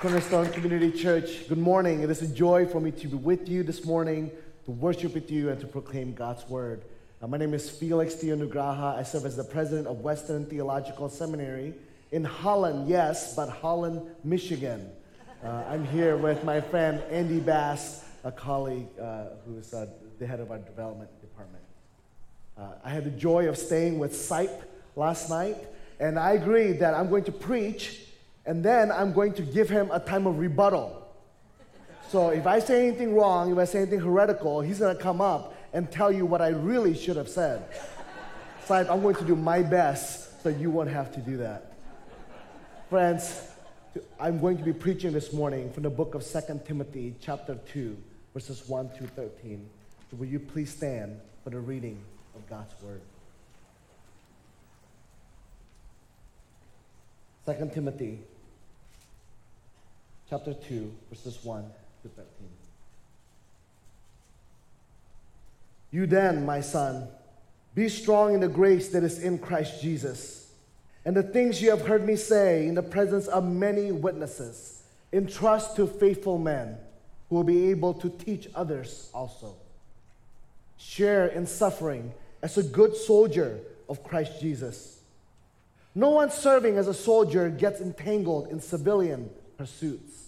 Cornerstone Community Church, good morning. It is a joy for me to be with you this morning, to worship with you, and to proclaim God's word. Uh, my name is Felix Nugraha. I serve as the president of Western Theological Seminary in Holland, yes, but Holland, Michigan. Uh, I'm here with my friend Andy Bass, a colleague uh, who is uh, the head of our development department. Uh, I had the joy of staying with SIPE last night, and I agreed that I'm going to preach and then I'm going to give him a time of rebuttal. So if I say anything wrong, if I say anything heretical, he's going to come up and tell you what I really should have said. So I'm going to do my best so you won't have to do that. Friends, I'm going to be preaching this morning from the book of 2 Timothy, chapter 2, verses 1 through 13. So will you please stand for the reading of God's word? 2 Timothy chapter 2, verses 1 to 13. You then, my son, be strong in the grace that is in Christ Jesus. And the things you have heard me say in the presence of many witnesses, entrust to faithful men who will be able to teach others also. Share in suffering as a good soldier of Christ Jesus. No one serving as a soldier gets entangled in civilian pursuits,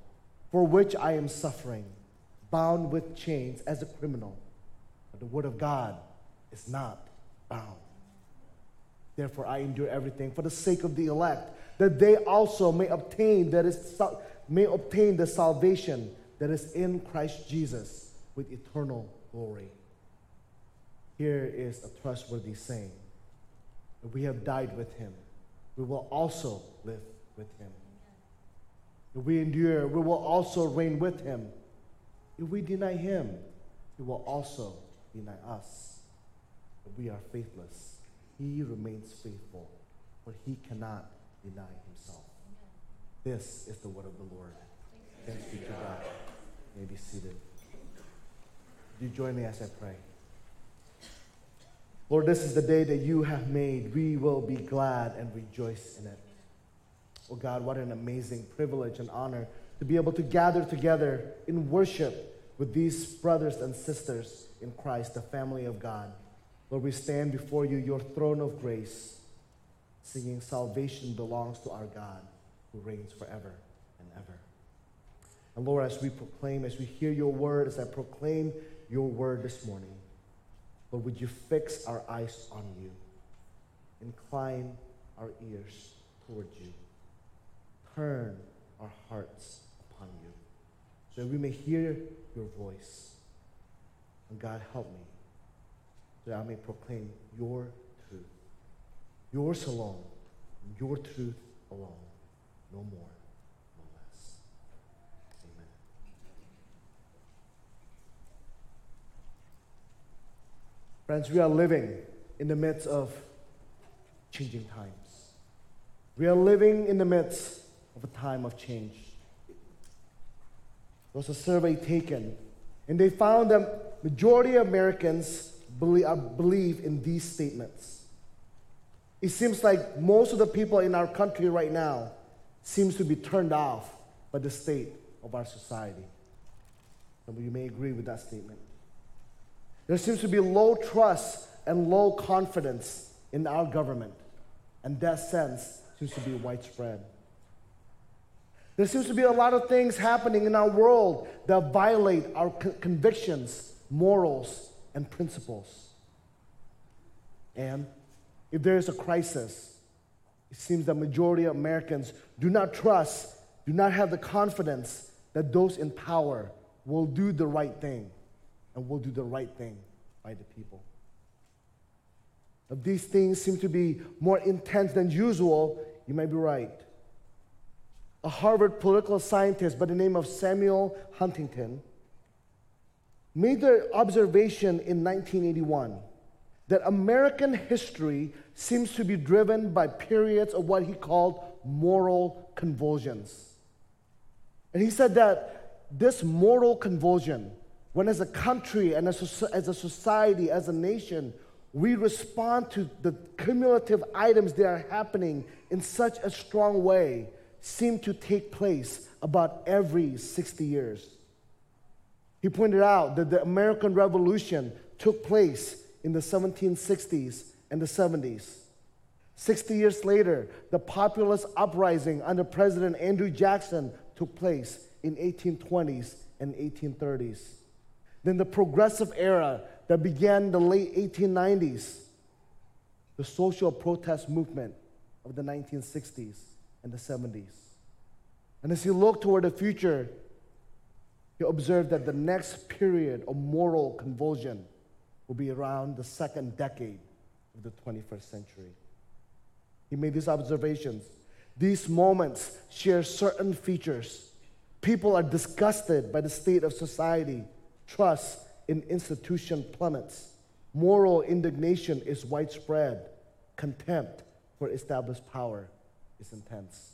for which I am suffering, bound with chains as a criminal. But the word of God is not bound. Therefore, I endure everything for the sake of the elect, that they also may obtain that is may obtain the salvation that is in Christ Jesus with eternal glory. Here is a trustworthy saying: If we have died with him, we will also live with him. If we endure, we will also reign with him. If we deny him, he will also deny us. If we are faithless, he remains faithful, for he cannot deny himself. This is the word of the Lord. Thanks be to God. You may be seated. Do you join me as I pray? Lord, this is the day that you have made. We will be glad and rejoice in it. Oh God, what an amazing privilege and honor to be able to gather together in worship with these brothers and sisters in Christ, the family of God. Lord, we stand before you, your throne of grace, singing, Salvation belongs to our God who reigns forever and ever. And Lord, as we proclaim, as we hear your word, as I proclaim your word this morning, Lord, would you fix our eyes on you? Incline our ears toward you turn our hearts upon you so that we may hear your voice. And God, help me that I may proclaim your truth, yours alone, your truth alone, no more, no less. Amen. Friends, we are living in the midst of changing times. We are living in the midst of a time of change. There was a survey taken, and they found that majority of Americans believe, uh, believe in these statements. It seems like most of the people in our country right now seems to be turned off by the state of our society. Of you may agree with that statement. There seems to be low trust and low confidence in our government, and that sense seems to be widespread. There seems to be a lot of things happening in our world that violate our convictions, morals, and principles. And if there is a crisis, it seems that majority of Americans do not trust, do not have the confidence that those in power will do the right thing and will do the right thing by the people. If these things seem to be more intense than usual, you might be right. A Harvard political scientist by the name of Samuel Huntington, made the observation in 1981 that American history seems to be driven by periods of what he called moral convulsions. And he said that this moral convulsion, when as a country and as a, as a society, as a nation, we respond to the cumulative items that are happening in such a strong way, seem to take place about every 60 years. He pointed out that the American Revolution took place in the 1760s and the 70s. 60 years later, the populist uprising under President Andrew Jackson took place in 1820s and 1830s. Then the progressive era that began in the late 1890s, the social protest movement of the 1960s and the 70s. And as you look toward the future, he observed that the next period of moral convulsion will be around the second decade of the 21st century. He made these observations. These moments share certain features. People are disgusted by the state of society. Trust in institution plummets. Moral indignation is widespread. Contempt for established power is intense.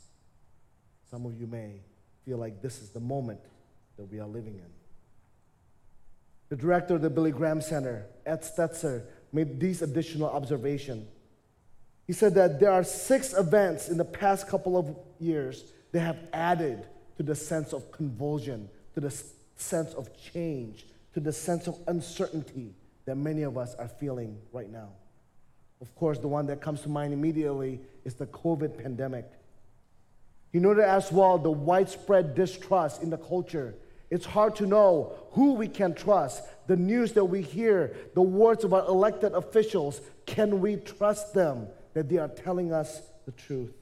Some of you may feel like this is the moment that we are living in. The director of the Billy Graham Center, Ed Stetzer, made these additional observations. He said that there are six events in the past couple of years that have added to the sense of convulsion, to the sense of change, to the sense of uncertainty that many of us are feeling right now. Of course, the one that comes to mind immediately is the COVID pandemic. He noted as well the widespread distrust in the culture it's hard to know who we can trust. The news that we hear, the words of our elected officials, can we trust them that they are telling us the truth?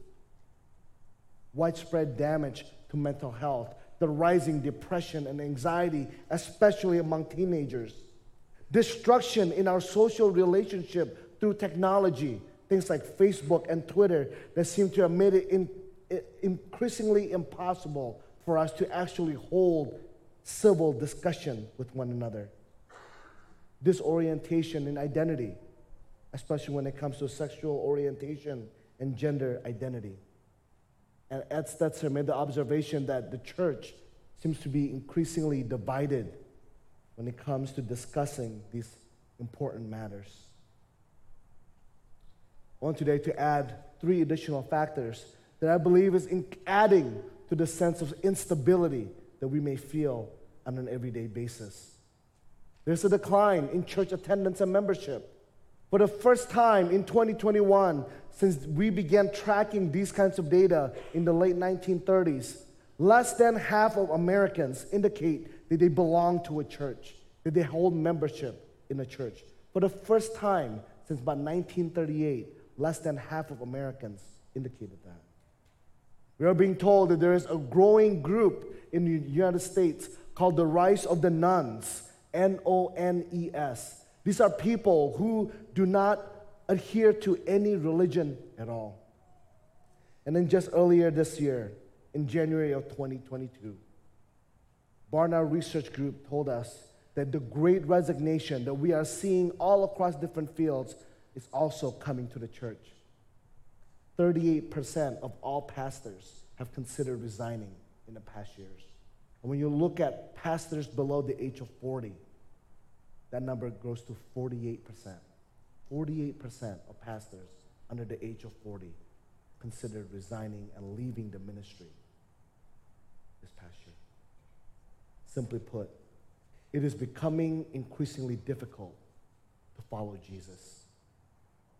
Widespread damage to mental health, the rising depression and anxiety, especially among teenagers, destruction in our social relationship through technology, things like Facebook and Twitter that seem to have made it in, increasingly impossible for us to actually hold civil discussion with one another. Disorientation in identity, especially when it comes to sexual orientation and gender identity. And Ed Stetzer made the observation that the church seems to be increasingly divided when it comes to discussing these important matters. I want today to add three additional factors that I believe is adding to the sense of instability that we may feel on an everyday basis. There's a decline in church attendance and membership. For the first time in 2021, since we began tracking these kinds of data in the late 1930s, less than half of Americans indicate that they belong to a church, that they hold membership in a church. For the first time since about 1938, less than half of Americans indicated that. We are being told that there is a growing group in the United States called The Rise of the Nones, N O N E S. These are people who do not adhere to any religion at all. And then just earlier this year, in January of 2022, Barna Research Group told us that the great resignation that we are seeing all across different fields is also coming to the church. 38% of all pastors have considered resigning in the past years. And when you look at pastors below the age of 40, that number grows to 48%. 48% of pastors under the age of 40 considered resigning and leaving the ministry this past year. Simply put, it is becoming increasingly difficult to follow Jesus.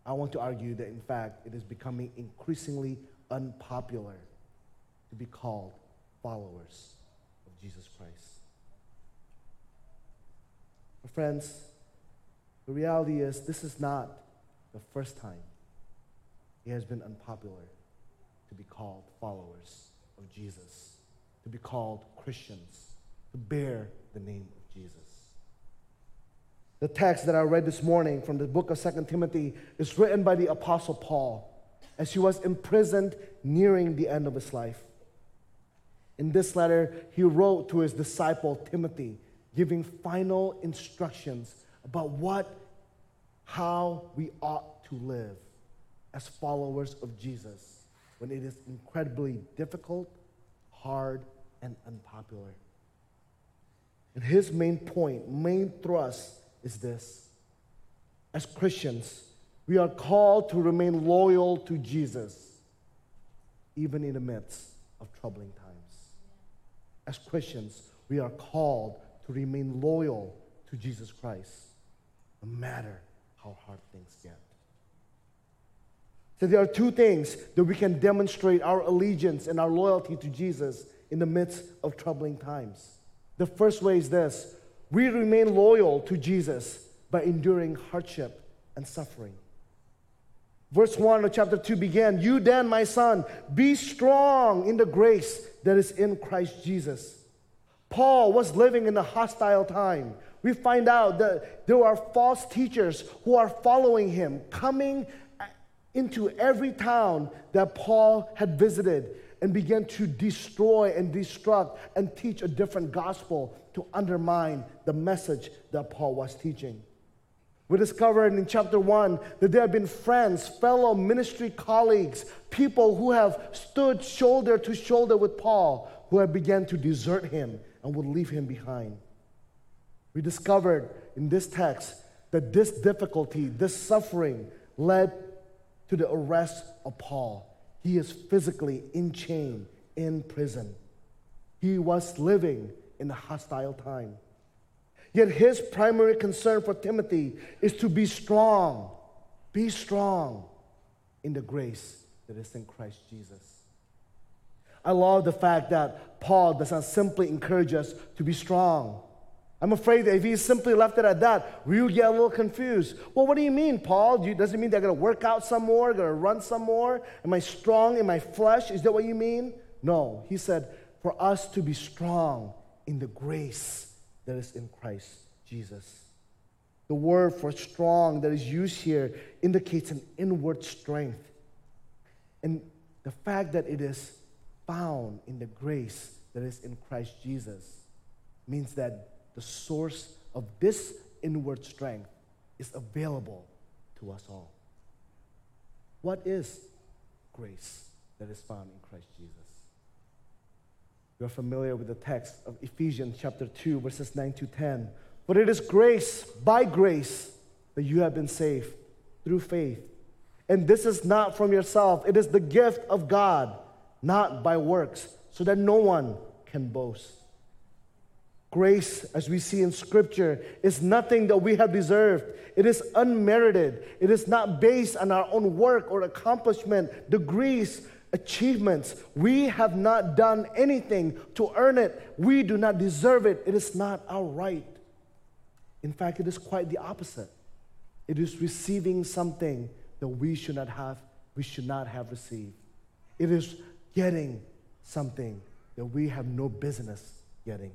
I want to argue that, in fact, it is becoming increasingly unpopular to be called followers of Jesus Christ. But friends, the reality is this is not the first time it has been unpopular to be called followers of Jesus, to be called Christians, to bear the name of Jesus. The text that I read this morning from the book of Second Timothy is written by the Apostle Paul as he was imprisoned nearing the end of his life. In this letter, he wrote to his disciple Timothy, giving final instructions about what, how we ought to live as followers of Jesus when it is incredibly difficult, hard, and unpopular. And his main point, main thrust is this. As Christians, we are called to remain loyal to Jesus, even in the midst of troubling times. As Christians, we are called to remain loyal to Jesus Christ, no matter how hard things get. So there are two things that we can demonstrate our allegiance and our loyalty to Jesus in the midst of troubling times. The first way is this we remain loyal to Jesus by enduring hardship and suffering. Verse 1 of chapter 2 began You then, my son, be strong in the grace that is in Christ Jesus. Paul was living in a hostile time. We find out that there are false teachers who are following him, coming into every town that Paul had visited and began to destroy and destruct and teach a different gospel to undermine the message that Paul was teaching. We discovered in chapter 1 that there have been friends, fellow ministry colleagues, people who have stood shoulder to shoulder with Paul, who have begun to desert him and would leave him behind. We discovered in this text that this difficulty, this suffering, led to the arrest of Paul. He is physically in chain, in prison. He was living in a hostile time. Yet his primary concern for Timothy is to be strong. Be strong in the grace that is in Christ Jesus. I love the fact that Paul does not simply encourage us to be strong. I'm afraid that if he simply left it at that, we would get a little confused. Well, what do you mean, Paul? does it mean they're going to work out some more, going to run some more? Am I strong in my flesh? Is that what you mean? No. He said, for us to be strong in the grace that is in Christ Jesus. The word for strong that is used here indicates an inward strength. And the fact that it is found in the grace that is in Christ Jesus means that the source of this inward strength is available to us all. What is grace that is found in Christ Jesus? You're familiar with the text of Ephesians chapter 2, verses 9 to 10. But it is grace, by grace, that you have been saved through faith. And this is not from yourself, it is the gift of God, not by works, so that no one can boast. Grace, as we see in Scripture, is nothing that we have deserved. It is unmerited. It is not based on our own work or accomplishment, degrees, achievements. We have not done anything to earn it. We do not deserve it. It is not our right. In fact, it is quite the opposite. It is receiving something that we should not have, we should not have received. It is getting something that we have no business getting.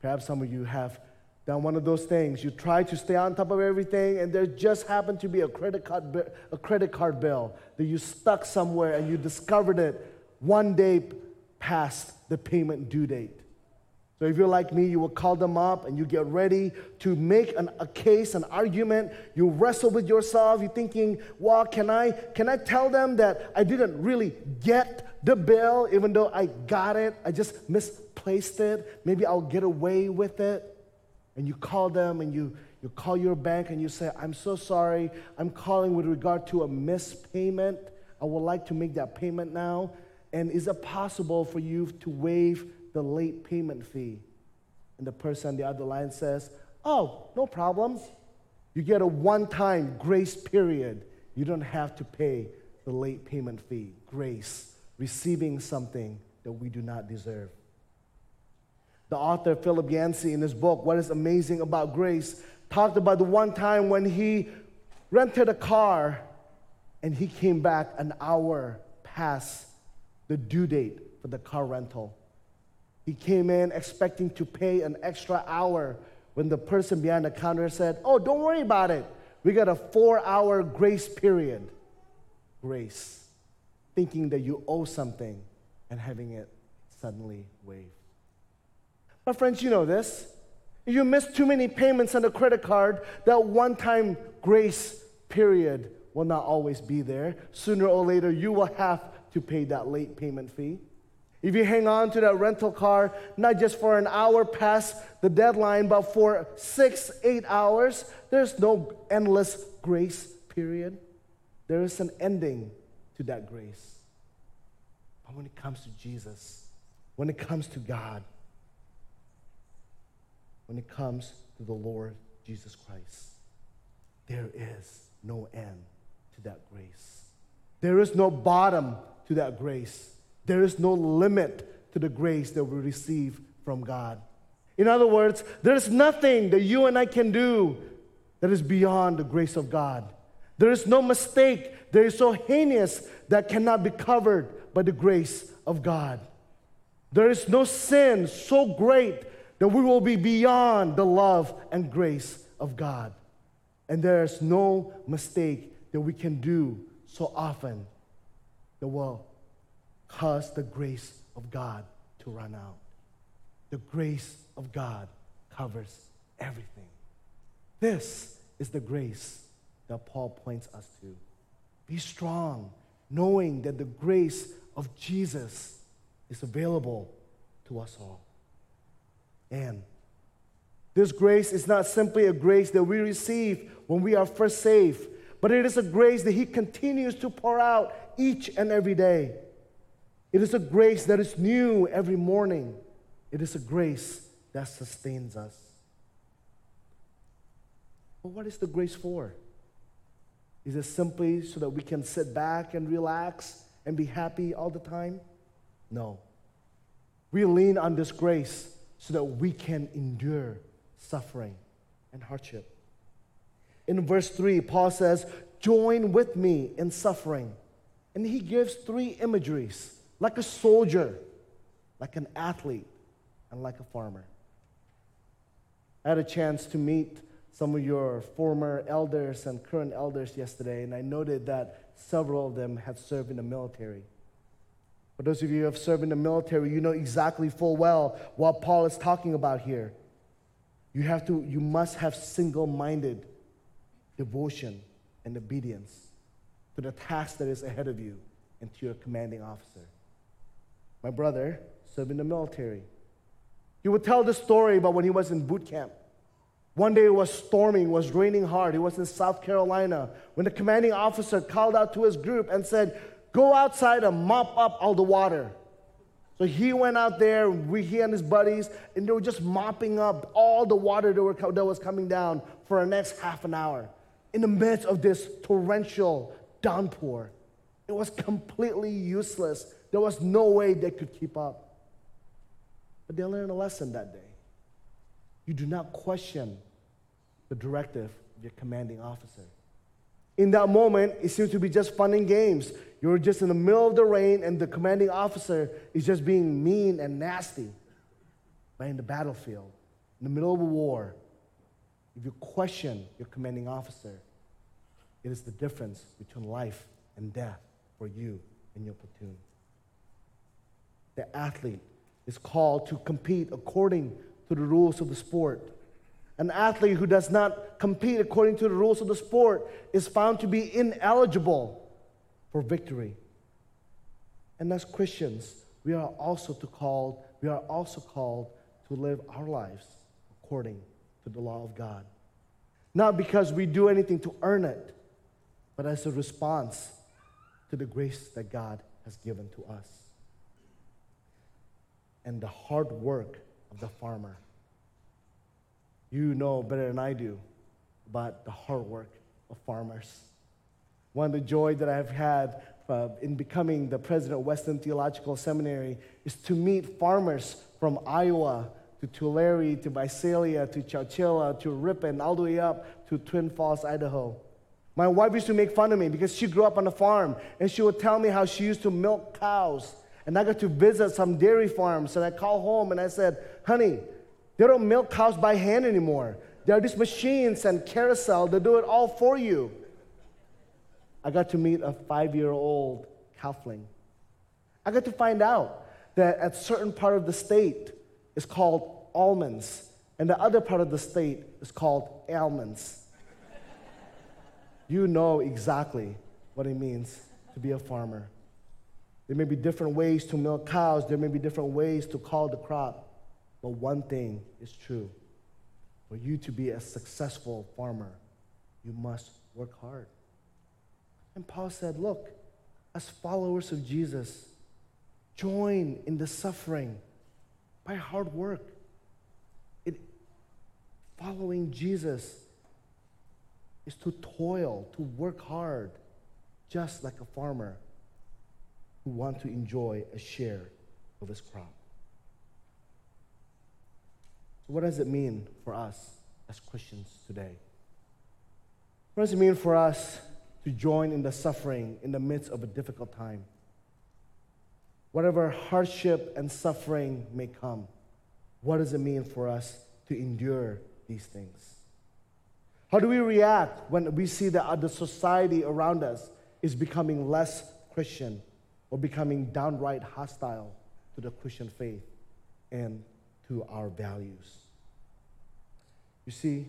Perhaps some of you have done one of those things. You try to stay on top of everything, and there just happened to be a credit card, a credit card bill that you stuck somewhere and you discovered it one day past the payment due date. So if you're like me, you will call them up and you get ready to make an, a case, an argument. You wrestle with yourself. You're thinking, well, can I, can I tell them that I didn't really get the bill, even though I got it? I just misplaced it. Maybe I'll get away with it. And you call them and you, you call your bank and you say, I'm so sorry. I'm calling with regard to a missed payment. I would like to make that payment now. And is it possible for you to waive the late payment fee. And the person on the other line says, Oh, no problem. You get a one time grace period. You don't have to pay the late payment fee. Grace, receiving something that we do not deserve. The author, Philip Yancey, in his book, What is Amazing About Grace, talked about the one time when he rented a car and he came back an hour past the due date for the car rental. He came in expecting to pay an extra hour when the person behind the counter said, Oh, don't worry about it. We got a four hour grace period. Grace. Thinking that you owe something and having it suddenly waived. But, friends, you know this. If you miss too many payments on a credit card, that one time grace period will not always be there. Sooner or later, you will have to pay that late payment fee. If you hang on to that rental car, not just for an hour past the deadline, but for six, eight hours, there's no endless grace period. There is an ending to that grace. But when it comes to Jesus, when it comes to God, when it comes to the Lord Jesus Christ, there is no end to that grace. There is no bottom to that grace. There is no limit to the grace that we receive from God. In other words, there is nothing that you and I can do that is beyond the grace of God. There is no mistake that is so heinous that cannot be covered by the grace of God. There is no sin so great that we will be beyond the love and grace of God. And there is no mistake that we can do so often that will cause the grace of God to run out. The grace of God covers everything. This is the grace that Paul points us to. Be strong, knowing that the grace of Jesus is available to us all. And this grace is not simply a grace that we receive when we are first saved, but it is a grace that He continues to pour out each and every day. It is a grace that is new every morning. It is a grace that sustains us. But what is the grace for? Is it simply so that we can sit back and relax and be happy all the time? No. We lean on this grace so that we can endure suffering and hardship. In verse 3, Paul says, Join with me in suffering. And he gives three imageries like a soldier, like an athlete, and like a farmer. I had a chance to meet some of your former elders and current elders yesterday, and I noted that several of them had served in the military. For those of you who have served in the military, you know exactly full well what Paul is talking about here. You have to, you must have single-minded devotion and obedience to the task that is ahead of you and to your commanding officer. My brother served in the military. He would tell the story about when he was in boot camp. One day it was storming, it was raining hard. He was in South Carolina when the commanding officer called out to his group and said, Go outside and mop up all the water. So he went out there, we, he and his buddies, and they were just mopping up all the water that, were, that was coming down for the next half an hour in the midst of this torrential downpour. It was completely useless. There was no way they could keep up. But they learned a lesson that day. You do not question the directive of your commanding officer. In that moment, it seems to be just fun and games. You're just in the middle of the rain, and the commanding officer is just being mean and nasty. But in the battlefield, in the middle of a war, if you question your commanding officer, it is the difference between life and death for you and your platoon. The athlete is called to compete according to the rules of the sport. An athlete who does not compete according to the rules of the sport is found to be ineligible for victory. And as Christians, we are also to called, we are also called to live our lives according to the law of God. Not because we do anything to earn it, but as a response to the grace that God has given to us. And the hard work of the farmer you know better than I do about the hard work of farmers. One of the joy that I've had uh, in becoming the president of Western Theological Seminary is to meet farmers from Iowa to Tulare to Visalia to Chowchilla to Ripon, all the way up to Twin Falls, Idaho. My wife used to make fun of me because she grew up on a farm and she would tell me how she used to milk cows. And I got to visit some dairy farms and I call home and I said, honey, they don't milk cows by hand anymore. There are these machines and carousel that do it all for you. I got to meet a five year old calfling. I got to find out that at certain part of the state is called almonds, and the other part of the state is called almonds. you know exactly what it means to be a farmer. There may be different ways to milk cows, there may be different ways to call the crop, but one thing is true. For you to be a successful farmer, you must work hard. And Paul said, Look, as followers of Jesus, join in the suffering by hard work. It, following Jesus is to toil, to work hard, just like a farmer who wants to enjoy a share of his crop. What does it mean for us as Christians today? What does it mean for us to join in the suffering in the midst of a difficult time? Whatever hardship and suffering may come, what does it mean for us to endure these things? How do we react when we see that the society around us is becoming less Christian or becoming downright hostile to the Christian faith and to our values? You see,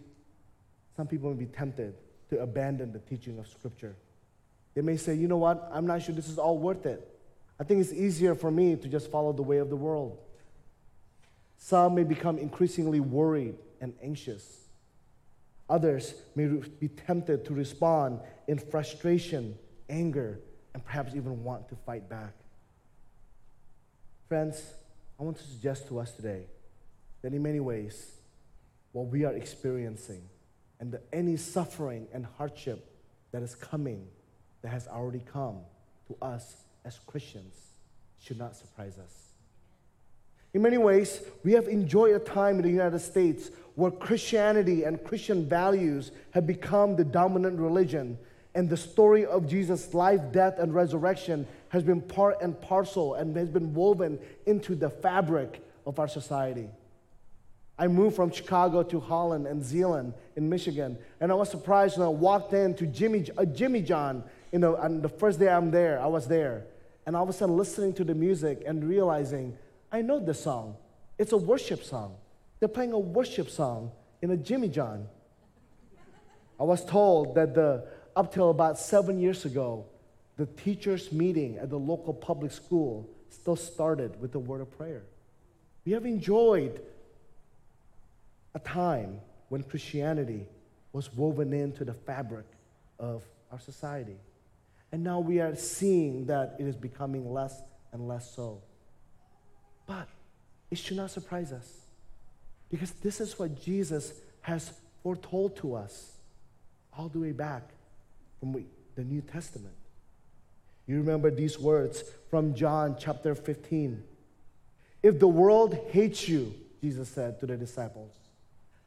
some people may be tempted to abandon the teaching of Scripture. They may say, you know what, I'm not sure this is all worth it. I think it's easier for me to just follow the way of the world. Some may become increasingly worried and anxious. Others may be tempted to respond in frustration, anger, and perhaps even want to fight back. Friends, I want to suggest to us today that in many ways, what we are experiencing and the, any suffering and hardship that is coming, that has already come to us as Christians, should not surprise us. In many ways, we have enjoyed a time in the United States where Christianity and Christian values have become the dominant religion, and the story of Jesus' life, death, and resurrection has been part and parcel and has been woven into the fabric of our society. I moved from Chicago to Holland and Zeeland in Michigan, and I was surprised when I walked into Jimmy, uh, Jimmy John. You know, and the first day I'm there, I was there, and all of a sudden listening to the music and realizing I know this song. It's a worship song. They're playing a worship song in a Jimmy John. I was told that the up till about seven years ago, the teachers' meeting at the local public school still started with the word of prayer. We have enjoyed a time when Christianity was woven into the fabric of our society. And now we are seeing that it is becoming less and less so. But it should not surprise us because this is what Jesus has foretold to us all the way back from the New Testament. You remember these words from John chapter 15. If the world hates you, Jesus said to the disciples,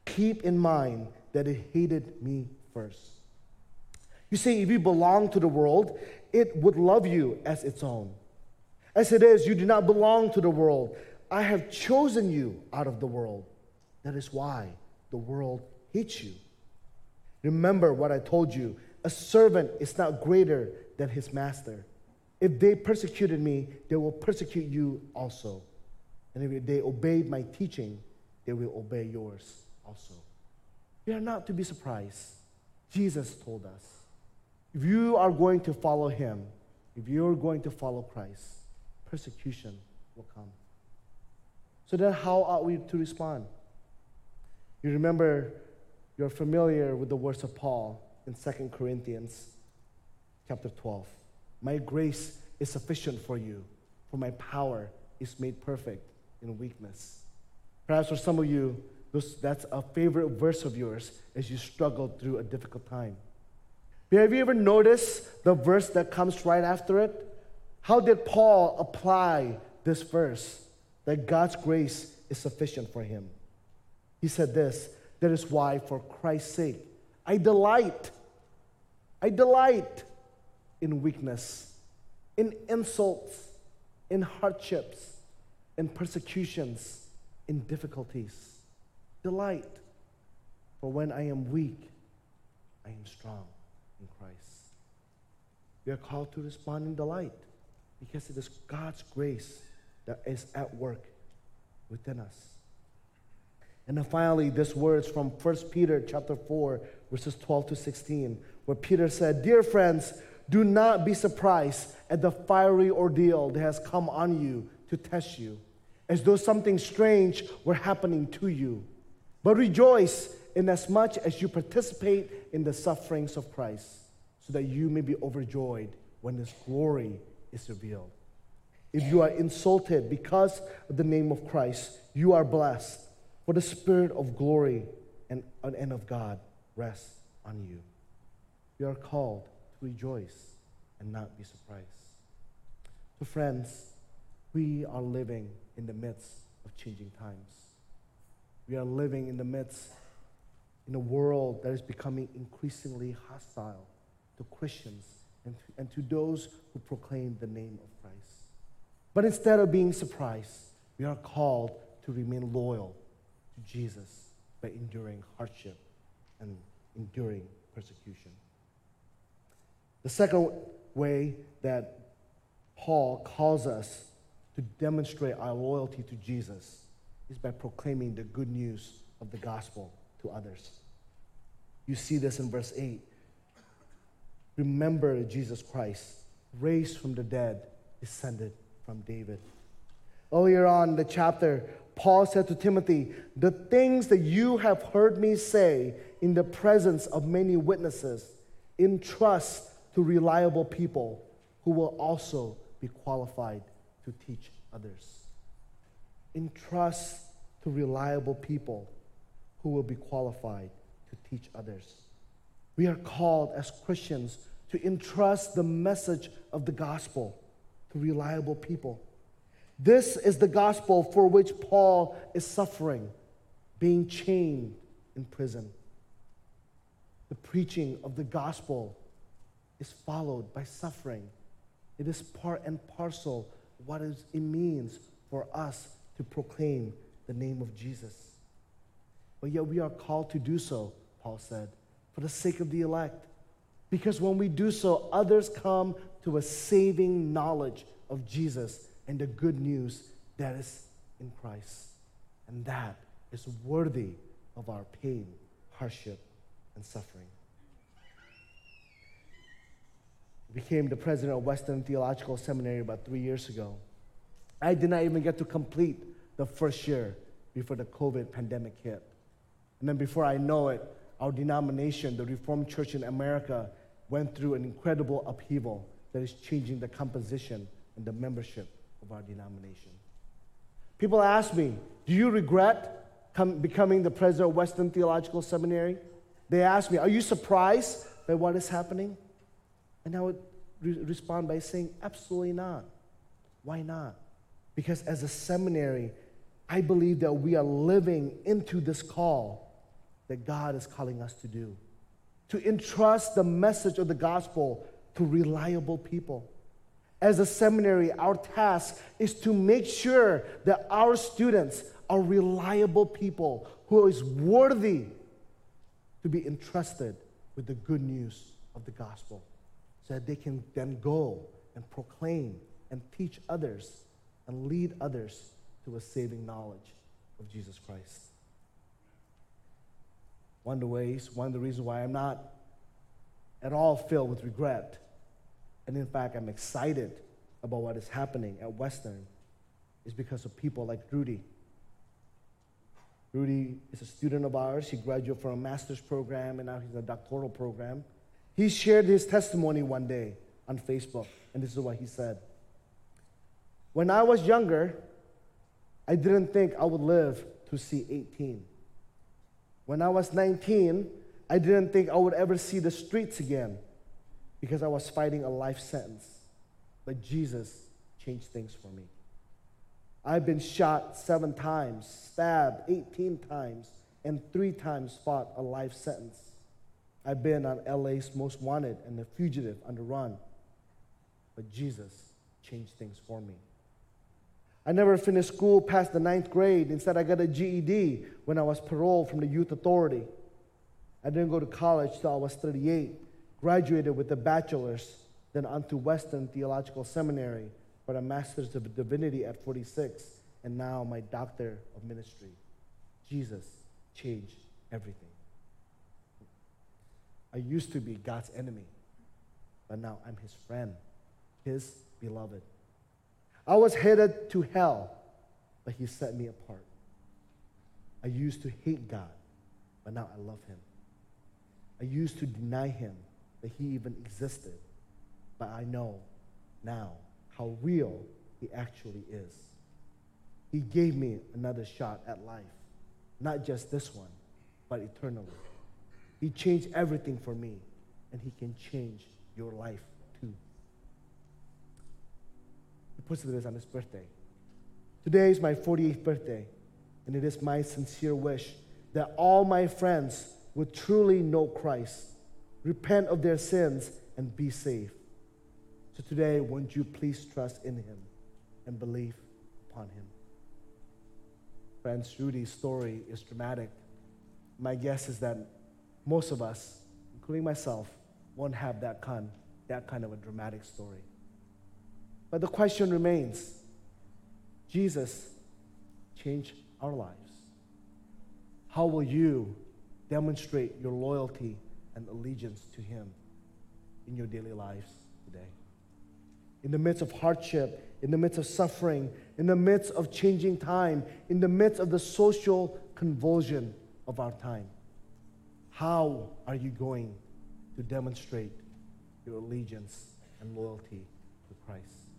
keep in mind that it hated me first. You see, if you belong to the world, it would love you as its own. As it is, you do not belong to the world. I have chosen you out of the world. That is why the world hates you. Remember what I told you a servant is not greater than his master. If they persecuted me, they will persecute you also. And if they obeyed my teaching, they will obey yours also. We are not to be surprised. Jesus told us if you are going to follow him, if you're going to follow Christ, persecution will come. So then, how are we to respond? You remember, you're familiar with the words of Paul in 2 Corinthians chapter 12. My grace is sufficient for you, for my power is made perfect in weakness. Perhaps for some of you, that's a favorite verse of yours as you struggle through a difficult time. Have you ever noticed the verse that comes right after it? How did Paul apply this verse that God's grace is sufficient for him? He said this that is why, for Christ's sake, I delight, I delight in weakness, in insults, in hardships, in persecutions, in difficulties delight. For when I am weak, I am strong in Christ. We are called to respond in delight. because it is God's grace that is at work within us. And then finally, this words from 1 Peter chapter 4, verses 12 to 16, where Peter said, Dear friends, do not be surprised at the fiery ordeal that has come on you to test you, as though something strange were happening to you. But rejoice inasmuch as you participate in the sufferings of Christ, so that you may be overjoyed when his glory is revealed. If you are insulted because of the name of Christ, you are blessed, for the Spirit of glory and, and of God rests on you. You are called to rejoice and not be surprised. So, friends, we are living in the midst of changing times. We are living in the midst in a world that is becoming increasingly hostile to Christians and to, and to those who proclaim the name of Christ. But instead of being surprised, we are called to remain loyal to Jesus by enduring hardship and enduring persecution. The second way that Paul calls us to demonstrate our loyalty to Jesus is by proclaiming the good news of the gospel to others. You see this in verse 8. Remember Jesus Christ, raised from the dead, descended from David. Earlier on in the chapter, Paul said to Timothy, The things that you have heard me say in the presence of many witnesses, entrust to reliable people who will also be qualified to teach others. Entrust to reliable people who will be qualified to teach others. We are called as Christians to entrust the message of the gospel to reliable people. This is the gospel for which Paul is suffering, being chained in prison. The preaching of the gospel is followed by suffering. It is part and parcel what it means for us to proclaim the name of Jesus. But yet we are called to do so, Paul said, for the sake of the elect. Because when we do so, others come to a saving knowledge of Jesus and the good news that is in Christ. And that is worthy of our pain, hardship, and suffering. I became the president of Western Theological Seminary about three years ago. I did not even get to complete the first year before the COVID pandemic hit. And then before I know it, our denomination, the Reformed Church in America, went through an incredible upheaval that is changing the composition and the membership of our denomination. People ask me, Do you regret com- becoming the president of Western Theological Seminary? They ask me, Are you surprised by what is happening? And I would re- respond by saying, Absolutely not. Why not? Because as a seminary, I believe that we are living into this call that God is calling us to do to entrust the message of the gospel to reliable people. As a seminary, our task is to make sure that our students are reliable people who is worthy to be entrusted with the good news of the gospel so that they can then go and proclaim and teach others and lead others to a saving knowledge of Jesus Christ. One of the ways, one of the reasons why I'm not at all filled with regret, and in fact, I'm excited about what is happening at Western, is because of people like Rudy. Rudy is a student of ours. He graduated from a master's program, and now he's in a doctoral program. He shared his testimony one day on Facebook, and this is what he said. When I was younger, I didn't think I would live to see 18. When I was 19, I didn't think I would ever see the streets again because I was fighting a life sentence. But Jesus changed things for me. I've been shot seven times, stabbed 18 times, and three times fought a life sentence. I've been on LA's most wanted and a fugitive on the run. But Jesus changed things for me. I never finished school past the ninth grade. Instead, I got a GED when I was paroled from the youth authority. I didn't go to college till I was 38, graduated with a bachelor's, then onto Western Theological Seminary, for a master's of divinity at 46, and now my doctor of ministry. Jesus changed everything. I used to be God's enemy, but now I'm his friend, his beloved. I was headed to hell, but he set me apart. I used to hate God, but now I love him. I used to deny him that he even existed, but I know now how real he actually is. He gave me another shot at life, not just this one, but eternally. He changed everything for me, and he can change your life this on his birthday. Today is my 48th birthday, and it is my sincere wish that all my friends would truly know Christ, repent of their sins, and be saved. So today, won't you please trust in him and believe upon him? Friends, Rudy's story is dramatic. My guess is that most of us, including myself, won't have that kind, that kind of a dramatic story. But the question remains Jesus changed our lives. How will you demonstrate your loyalty and allegiance to Him in your daily lives today? In the midst of hardship, in the midst of suffering, in the midst of changing time, in the midst of the social convulsion of our time, how are you going to demonstrate your allegiance and loyalty to Christ?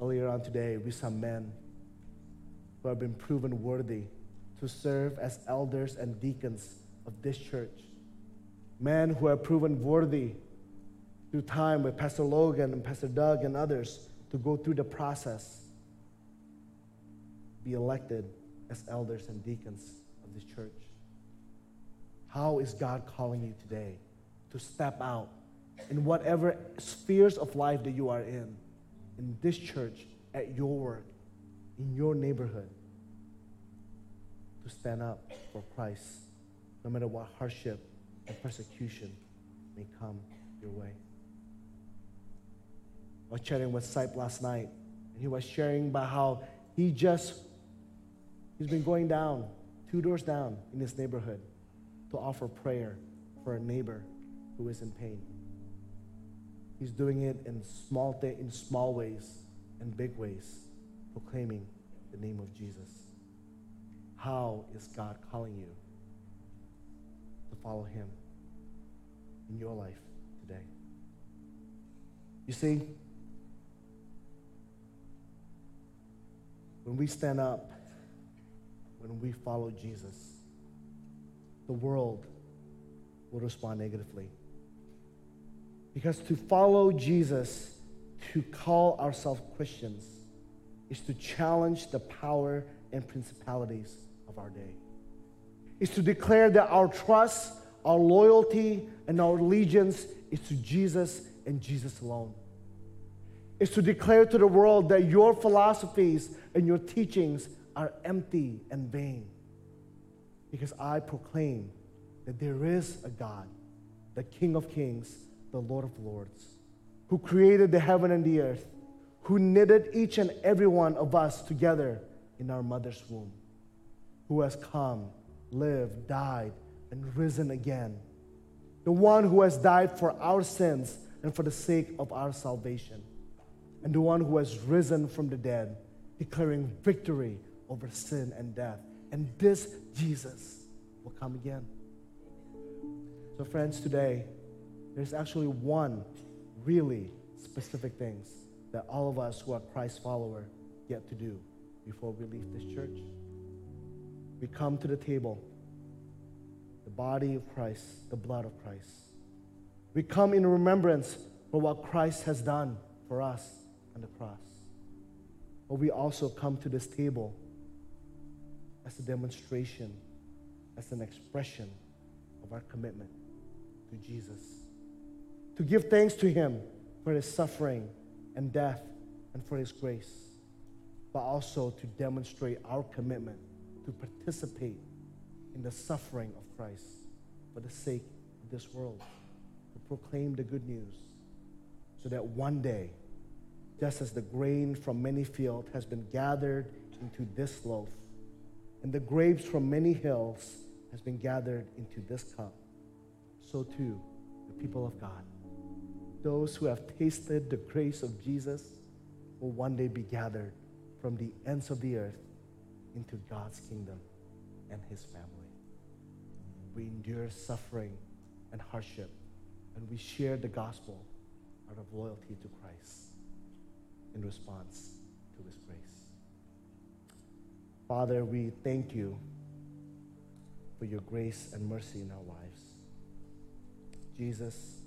Earlier on today, we saw men who have been proven worthy to serve as elders and deacons of this church. Men who have proven worthy through time with Pastor Logan and Pastor Doug and others to go through the process, be elected as elders and deacons of this church. How is God calling you today to step out in whatever spheres of life that you are in, in this church, at your work, in your neighborhood, to stand up for Christ, no matter what hardship and persecution may come your way? I was chatting with Sipe last night, and he was sharing about how he just, he's been going down, two doors down in his neighborhood to offer prayer for a neighbor who is in pain. He's doing it in small, th- in small ways and big ways, proclaiming the name of Jesus. How is God calling you to follow him in your life today? You see, when we stand up, when we follow Jesus, the world will respond negatively. Because to follow Jesus, to call ourselves Christians, is to challenge the power and principalities of our day. Is to declare that our trust, our loyalty, and our allegiance is to Jesus and Jesus alone. Is to declare to the world that your philosophies and your teachings are empty and vain. Because I proclaim that there is a God, the King of kings, the Lord of lords, who created the heaven and the earth, who knitted each and every one of us together in our mother's womb, who has come, lived, died, and risen again. The one who has died for our sins and for the sake of our salvation. And the one who has risen from the dead, declaring victory over sin and death. And this Jesus will come again. So, friends, today, there's actually one really specific things that all of us who are Christ follower get to do before we leave this church. We come to the table, the body of Christ, the blood of Christ. We come in remembrance for what Christ has done for us on the cross. But we also come to this table as a demonstration, as an expression of our commitment to Jesus. To give thanks to Him for His suffering and death and for His grace, but also to demonstrate our commitment to participate in the suffering of Christ for the sake of this world, to proclaim the good news, so that one day just as the grain from many fields has been gathered into this loaf, and the grapes from many hills has been gathered into this cup, so too the people of God, those who have tasted the grace of Jesus, will one day be gathered from the ends of the earth into God's kingdom and his family. We endure suffering and hardship, and we share the gospel out of loyalty to Christ in response to his grace. Father, we thank you for your grace and mercy in our lives. Jesus,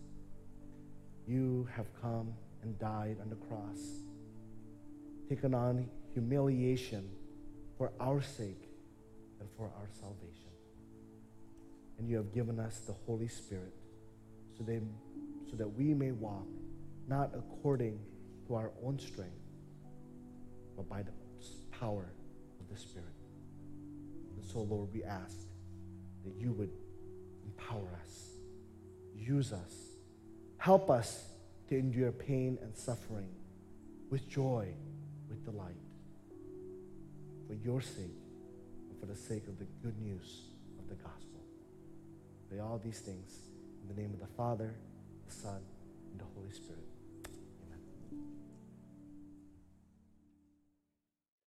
you have come and died on the cross, taken on humiliation for our sake and for our salvation. And you have given us the Holy Spirit so, they, so that we may walk not according to our own strength, but by the power of the Spirit. And so, Lord, we ask that you would empower us, use us, help us to endure pain and suffering with joy, with delight, for your sake and for the sake of the good news of the gospel. Pray all these things in the name of the Father, the Son, and the Holy Spirit.